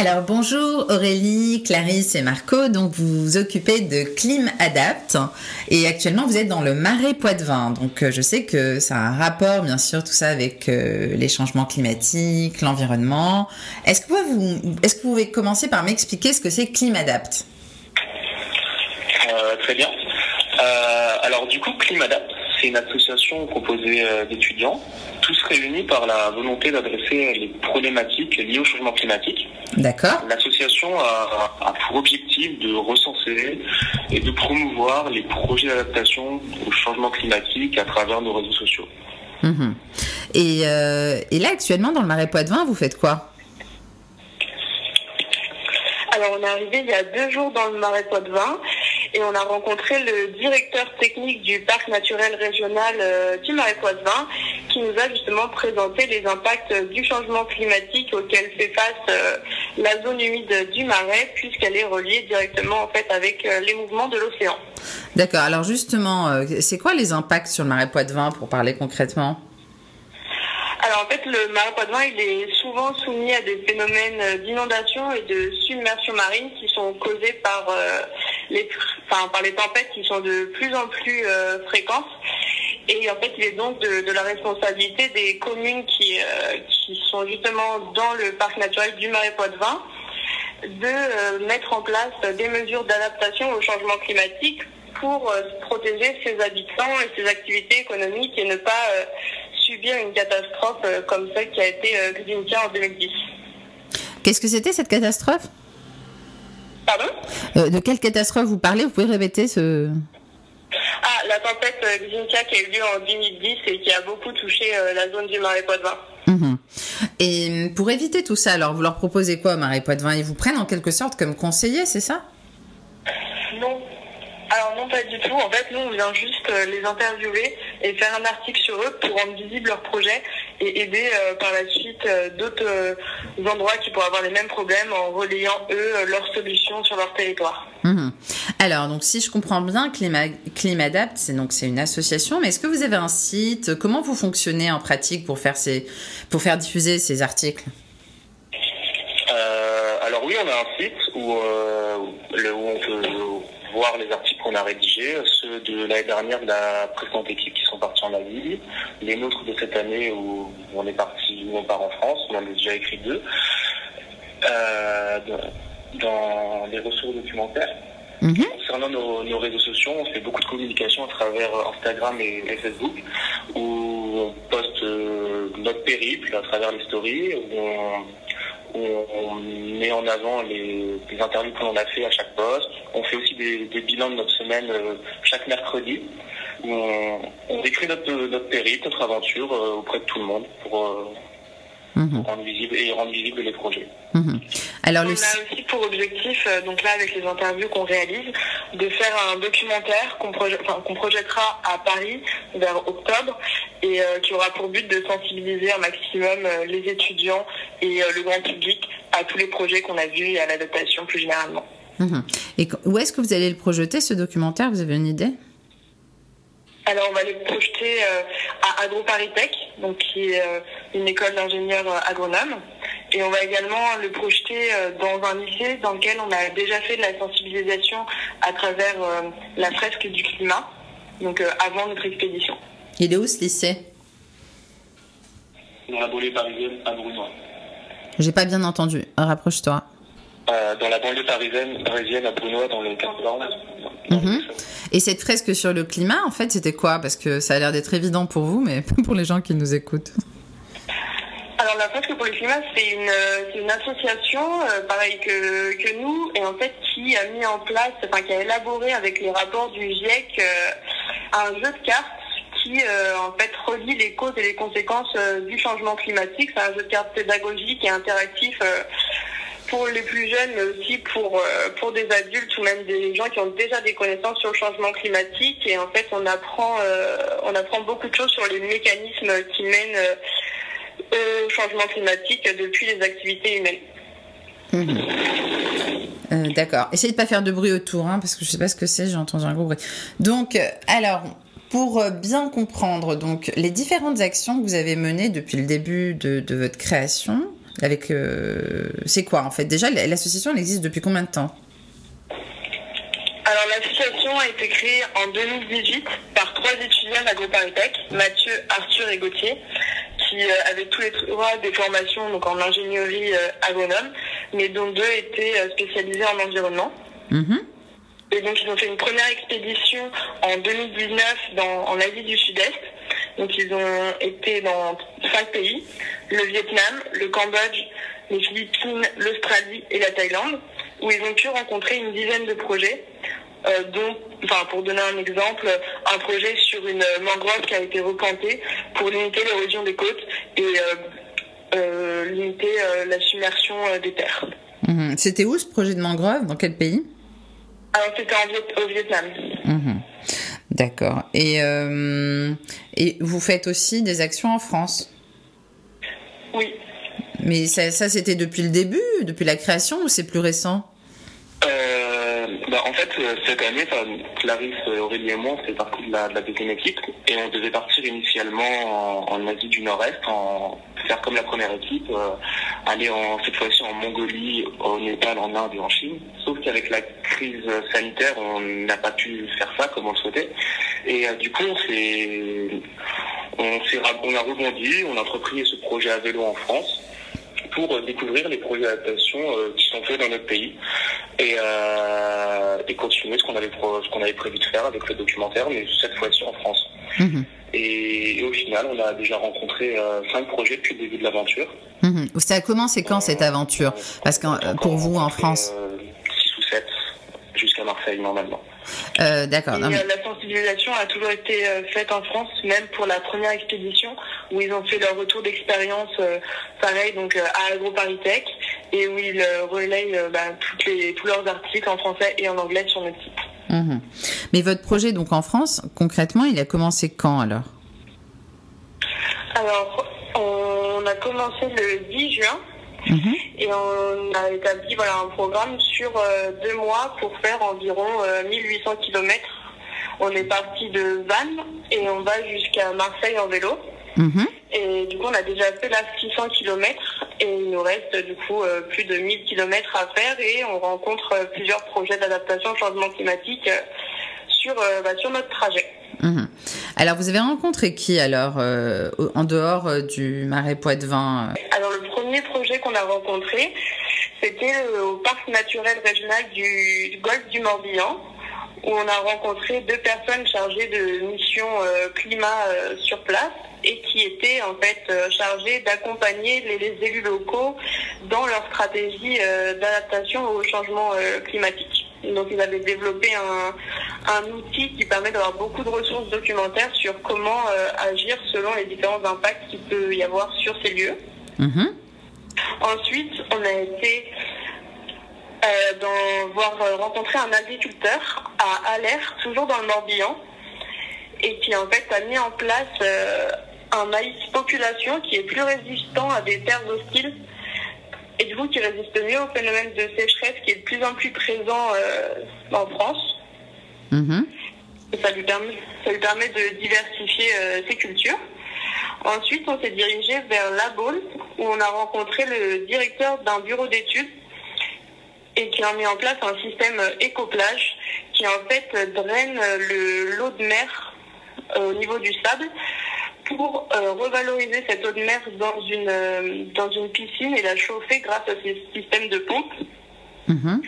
Alors bonjour Aurélie, Clarisse et Marco. Donc vous vous occupez de Clim Adapt et actuellement vous êtes dans le Marais Poitevin. Donc euh, je sais que ça a un rapport bien sûr tout ça avec euh, les changements climatiques, l'environnement. Est-ce que vous pouvez commencer par m'expliquer ce que c'est Clim Adapt? Euh, Très bien. alors du coup Clim Adapt c'est une association composée d'étudiants tous réunis par la volonté d'adresser les problématiques liées au changement climatique. D'accord. L'association a, pour objectif de recenser et de promouvoir les projets d'adaptation au changement climatique à travers nos réseaux sociaux. Mhm. Et, euh, et, là, actuellement, dans le Marais Poitevin, vous faites quoi? Alors, on est arrivé il y a deux jours dans le Marais Poitevin et on a rencontré le directeur technique du parc naturel régional euh, du Marais Poitevin qui nous a justement présenté les impacts du changement climatique auquel fait face euh, la zone humide du Marais puisqu'elle est reliée directement en fait avec euh, les mouvements de l'océan. D'accord. Alors justement, c'est quoi les impacts sur le Marais Poitevin pour parler concrètement? Alors en fait, le marais poitevin, il est souvent soumis à des phénomènes d'inondation et de submersion marine qui sont causés par par les tempêtes qui sont de plus en plus euh, fréquentes. Et en fait, il est donc de, la responsabilité des communes qui, euh, qui sont justement dans le parc naturel du Marais Poitevin de euh, mettre en place des mesures d'adaptation au changement climatique pour protéger ses habitants et ses activités économiques et ne pas subir une catastrophe comme celle qui a été Gdynia en 2010. Qu'est-ce que c'était cette catastrophe? euh, De quelle catastrophe vous parlez? Vous pouvez répéter ce... Ah, la tempête Xintia euh, qui a eu lieu en 2010 et qui a beaucoup touché euh, la zone du Marais Poitevin. Mhm. Et pour éviter tout ça, alors vous leur proposez quoi, Marais Poitevin? Ils vous prennent en quelque sorte comme conseiller, c'est ça? Non, alors non, pas du tout. En fait, nous, on vient juste euh, les interviewer et faire un article sur eux pour rendre visible leur projet et aider euh, par la suite euh, d'autres endroits qui pourraient avoir les mêmes problèmes en relayant, eux, leurs solutions sur leur territoire. Mhm. Alors, donc, si je comprends bien, Climadapt, c'est donc c'est une association, mais est-ce que vous avez un site? Comment vous fonctionnez en pratique pour faire ces, pour faire diffuser ces articles? Alors oui, on a un site où, le, où on peut voir les articles qu'on a rédigés, ceux de l'année dernière de la précédente équipe qui sont partis en Asie, les nôtres de cette année où on est parti, où on part en France, on en a déjà écrit deux, euh, dans les ressources documentaires. Mhm. Concernant nos, réseaux sociaux, on fait beaucoup de communication à travers Instagram et, Facebook, où on poste euh, notre périple à travers les stories, où on on, met en avant les, interviews que l'on a fait à chaque poste. On fait aussi des, bilans de notre semaine euh, chaque mercredi. Où on, décrit notre, notre périple, notre aventure euh, auprès de tout le monde pour, euh, mhm. rendre visible et rendre visible les projets. Mhm. Alors, on a aussi pour objectif, donc là avec les interviews qu'on réalise, de faire un documentaire qu'on projettera à Paris vers octobre et euh, qui aura pour but de sensibiliser un maximum euh, les étudiants et euh, le grand public à tous les projets qu'on a vus et à l'adaptation plus généralement. Mhm. Et où est-ce que vous allez le projeter ce documentaire? Vous avez une idée? Alors on va le projeter à AgroParisTech, donc qui est une école d'ingénieurs agronomes. Et on va également le projeter dans un lycée dans lequel on a déjà fait de la sensibilisation à travers la fresque du climat, donc avant notre expédition. Il est où ce lycée? Dans la banlieue parisienne, à Brunois. J'ai pas bien entendu. Rapproche-toi. Euh, dans la banlieue parisienne, parisienne à Brunois, dans le 91. Mhm. Et cette fresque sur le climat, en fait, c'était quoi? Parce que ça a l'air d'être évident pour vous, mais pas pour les gens qui nous écoutent. Alors la fresque pour le climat, c'est une, une, association, euh, pareil que, que, nous, et en fait qui a mis en place, enfin qui a élaboré avec les rapports du GIEC euh, un jeu de cartes qui euh, en fait relie les causes et les conséquences euh, du changement climatique. C'est un jeu de cartes pédagogique et interactif euh, pour les plus jeunes, mais aussi pour pour des adultes ou même des gens qui ont déjà des connaissances sur le changement climatique. Et en fait, on apprend on apprend beaucoup de choses sur les mécanismes qui mènent au changement climatique depuis les activités humaines. Mmh. D'accord. Essayez de pas faire de bruit autour, hein, parce que je sais pas ce que c'est. J'ai entendu un gros bruit. Donc, alors, pour euh, bien comprendre donc les différentes actions que vous avez menées depuis le début de, votre création, avec c'est quoi en fait? Déjà, l'association elle existe depuis combien de temps? Alors l'association a été créée en 2018 par trois étudiants d'AgroParisTech, Mathieu, Arthur et Gauthier, qui euh, avaient tous les trois des formations donc en ingénierie euh, agronome, mais dont deux étaient euh, spécialisés en environnement. Mm-hmm. Et donc ils ont fait une première expédition en 2019 dans, en Asie du Sud-Est. Donc ils ont été dans cinq pays, le Vietnam, le Cambodge, les Philippines, l'Australie et la Thaïlande, où ils ont pu rencontrer une dizaine de projets euh, dont, enfin, pour donner un exemple, un projet sur une mangrove qui a été replantée pour limiter l'érosion des côtes et euh, euh, limiter la submersion des terres. Mhm. C'était où ce projet de mangrove? Dans quel pays? C'était au Vietnam. Mhm. D'accord. Et, et vous faites aussi des actions en France? Oui. Mais ça, ça c'était depuis le début, depuis la création, ou c'est plus récent? Bah, en fait, euh, cette année, Clarisse, Aurélie et moi, on fait partie de la, deuxième équipe et on devait partir initialement en, Asie du Nord-Est, faire comme la première équipe, euh, aller en, cette fois-ci en Mongolie, au Népal, en Inde et en Chine. Sauf qu'avec la crise sanitaire, on n'a pas pu faire ça comme on le souhaitait. Et euh, du coup, on on, a rebondi, on a entrepris ce projet à vélo en France pour découvrir les projets d'adaptation euh, qui sont faits dans notre pays et, euh, et continuer ce qu'on avait, ce qu'on avait prévu de faire avec le documentaire, mais cette fois-ci en France. Mhm. Et, au final, on a déjà rencontré euh, cinq projets depuis le début de l'aventure. Mhm. Ça a commencé quand cette aventure? Parce que pour vous en France Six ou sept, jusqu'à Marseille normalement. Euh, D'accord. Euh, la sensibilisation a toujours été euh, faite en France, même pour la première expédition, où ils ont fait leur retour d'expérience, euh, pareil, donc à AgroParisTech, et où ils relayent bah, toutes les, tous leurs articles en français et en anglais sur notre site. Mhm. Mais votre projet, donc en France, concrètement, il a commencé quand alors? Alors, on a commencé le 10 juin. Mhm. Et on a établi voilà, un programme sur euh, deux mois pour faire environ 1800 euh, km. On est parti de Vannes et on va jusqu'à Marseille en vélo. Mhm. Et du coup, on a déjà fait là 600 km et il nous reste du coup euh, plus de 1000 km à faire et on rencontre plusieurs projets d'adaptation au changement climatique sur, bah, sur notre trajet. Mhm. Alors, vous avez rencontré qui alors en dehors du Marais Poitevin Alors, le premier projet qu'on a rencontré, c'était au parc naturel régional du, golfe du Morbihan, où on a rencontré deux personnes chargées de mission euh, climat euh, sur place et qui étaient en fait euh, chargées d'accompagner les, élus locaux dans leur stratégie d'adaptation au changement climatique. Donc ils avaient développé un, outil qui permet d'avoir beaucoup de ressources documentaires sur comment agir selon les différents impacts qu'il peut y avoir sur ces lieux. Mm-hmm. Ensuite, on a été euh, dans, voir euh, rencontrer un agriculteur à Aller, toujours dans le Morbihan, et qui en fait a mis en place euh, un maïs population qui est plus résistant à des terres hostiles et du coup qui résiste mieux au phénomène de sécheresse qui est de plus en plus présent en France. Mm-hmm. ça, lui permet, ça lui permet de diversifier ses cultures. Ensuite, on s'est dirigé vers La Baule, où on a rencontré le directeur d'un bureau d'études et qui a mis en place un système écoplage qui en fait draine l'eau de mer euh, au niveau du sable pour euh, revaloriser cette eau de mer dans une, euh, dans une piscine et la chauffer grâce à ces systèmes de pompe. Mm-hmm.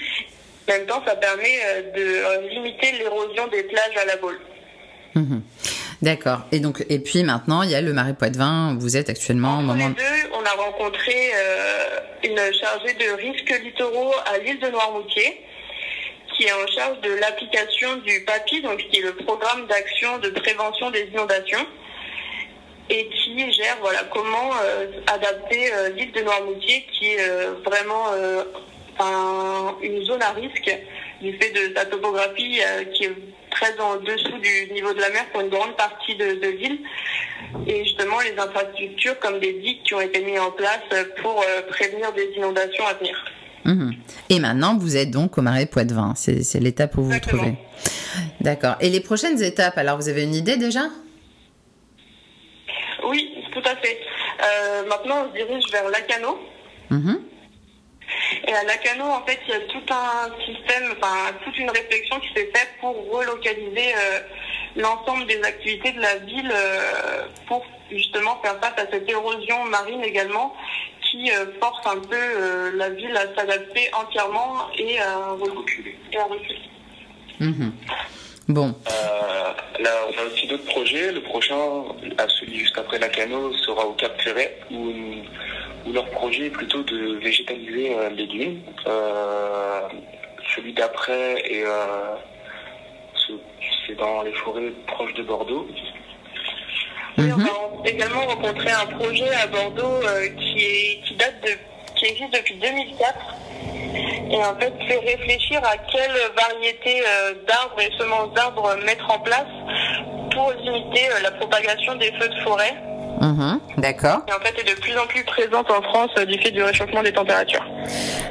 En même temps, ça permet de limiter l'érosion des plages à la boule. Mm-hmm. D'accord. Et donc, et puis maintenant, il y a le Marais Poitevin. Vous êtes actuellement au moment. Les deux, on a rencontré euh, une chargée de risques littoraux à l'île de Noirmoutier, qui est en charge de l'application du PAPI, donc qui est le programme d'action de prévention des inondations, voilà comment euh, adapter euh, l'île de Noirmoutier, qui est vraiment une zone à risque du fait de sa topographie qui est très en dessous du niveau de la mer pour une grande partie de, l'île. Et justement, les infrastructures comme des digues qui ont été mises en place pour euh, prévenir des inondations à venir. Mhm. Et maintenant, vous êtes donc au Marais Poitevin. C'est l'étape où vous vous trouvez. D'accord. Et les prochaines étapes, alors vous avez une idée déjà Oui, tout à fait. Euh, maintenant, on se dirige vers Lacano. Mhm. Et à Lacano, en fait, il y a tout un système, enfin, toute une réflexion qui s'est faite pour relocaliser euh, l'ensemble des activités de la ville euh, pour justement faire face à cette érosion marine également qui euh, force un peu la ville à s'adapter entièrement et à reculer. Et à reculer. Mhm. Bon, Euh, là, on a aussi d'autres projets. Le prochain, celui juste après Lacano, sera au Cap Ferret, où, où leur projet est plutôt de végétaliser euh, les dunes. Euh, celui d'après est euh, ce- c'est dans les forêts proches de Bordeaux. Oui, Mhm. on va également rencontrer un projet à Bordeaux euh, qui, est, qui date de, qui existe depuis 2004 et en fait fait réfléchir à quelle variété euh, d'arbres et semences d'arbres mettre en place pour limiter euh, la propagation des feux de forêt Mhm. d'accord, qui en fait est de plus en plus présente en France euh, du fait du réchauffement des températures.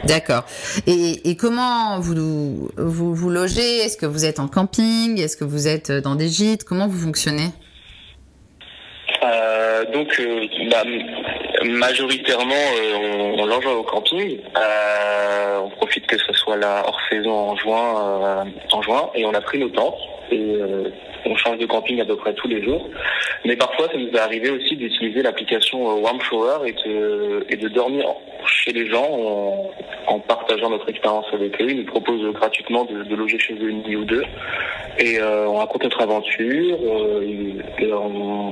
d'accord. Et, et comment vous, vous vous logez? Est-ce que vous êtes en camping? Est-ce que vous êtes dans des gîtes? Comment vous fonctionnez? Euh, donc, euh, bah, majoritairement, euh, on, on loge au camping. Euh, on profite que ce soit là hors saison en juin, euh, en juin, et on a pris nos tentes. Et on change de camping à peu près tous les jours. Mais parfois, ça nous est arrivé aussi d'utiliser l'application Warm Shower et de, dormir chez les gens en, partageant notre expérience avec eux. Ils nous proposent gratuitement de, loger chez eux une nuit ou deux. Et on raconte notre aventure,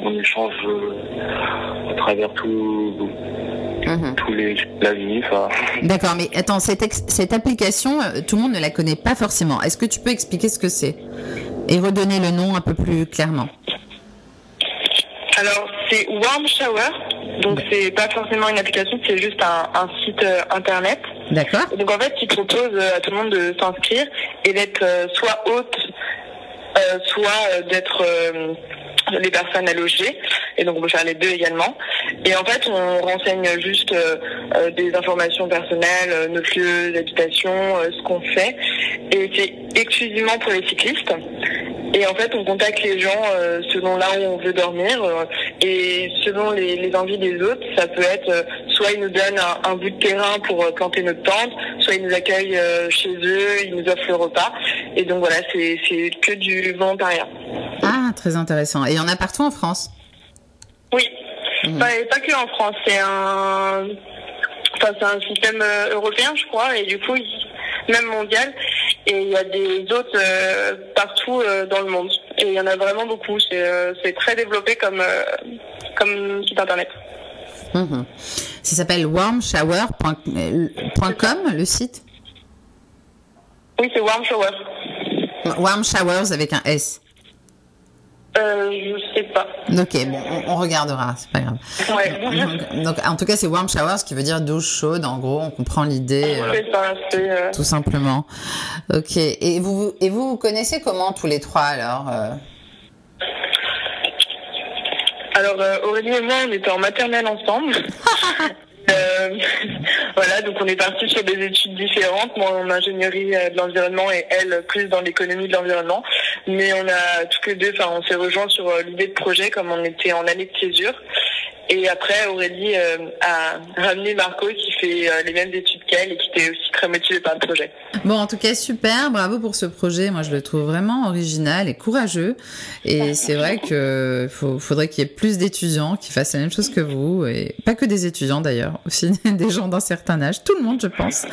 on échange euh, à travers tout, Mhm. tous les la vie. Enfin, D'accord, mais attends, cette, ex- cette application, euh, tout le monde ne la connaît pas forcément. Est-ce que tu peux expliquer ce que c'est et redonner le nom un peu plus clairement? Alors c'est Warm Shower, donc c'est pas forcément une application, c'est juste un, un site euh, internet. D'accord Donc en fait, ils proposent euh, à tout le monde de s'inscrire et d'être euh, soit hôte, euh, soit euh, d'être euh, les personnes à loger. Et donc on peut faire les deux également. Et en fait, on renseigne juste euh, euh, des informations personnelles, euh, nos lieux d'habitation, ce qu'on fait. Et c'est exclusivement pour les cyclistes. Et en fait, on contacte les gens selon là où on veut dormir et selon les, envies des autres. Ça peut être soit ils nous donnent un, bout de terrain pour planter notre tente, soit ils nous accueillent chez eux, ils nous offrent le repas. Et donc voilà, c'est que du volontariat. Ah, très intéressant. Et il y en a partout en France? Oui, Mhm. pas, pas que en France. C'est un, enfin, c'est un système euh, européen, je crois, et du coup, même mondial. Et il y a des autres euh, partout euh, dans le monde. Et il y en a vraiment beaucoup. C'est euh, très développé comme comme site internet. Mhm. Ça s'appelle warmshower.com, le site? Oui, c'est Warm Shower. Warm Showers avec un S. Euh, je sais pas. Ok, bon, on, on regardera, c'est pas grave. Ouais. Donc, en tout cas, c'est warm shower, ce qui veut dire douche chaude. En gros, on comprend l'idée, euh, ça. C'est euh, tout simplement. Ok. Et vous, et vous vous connaissez comment tous les trois alors euh? Alors euh, Aurélie et moi, on était en maternelle ensemble. Euh, voilà, donc on est partis sur des études différentes, moi en ingénierie euh, de l'environnement et elle plus dans l'économie de l'environnement. Mais on a toutes les deux, enfin on s'est rejoints sur euh, l'idée de projet comme on était en année de césure. Et après Aurélie euh, a ramené Marco qui fait euh, les mêmes études qu'elle et qui était aussi très motivé par le projet. Bon, en tout cas, super. Bravo pour ce projet. Moi, je le trouve vraiment original et courageux. Et c'est vrai que faut, faudrait qu'il y ait plus d'étudiants qui fassent la même chose que vous. Et pas que des étudiants d'ailleurs, aussi des gens d'un certain âge. Tout le monde, je pense.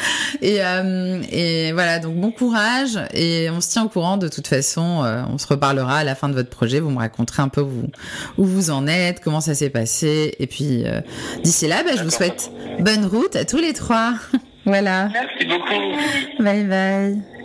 Et, euh, et voilà. Donc, bon courage. Et on se tient au courant de toute façon. Euh, on se reparlera à la fin de votre projet. Vous me raconterez un peu où, où vous en êtes, comment ça s'est passé. Et puis, euh, d'ici là, bah, je vous souhaite bonne route à tous les trois. voilà. Merci beaucoup. Bye bye.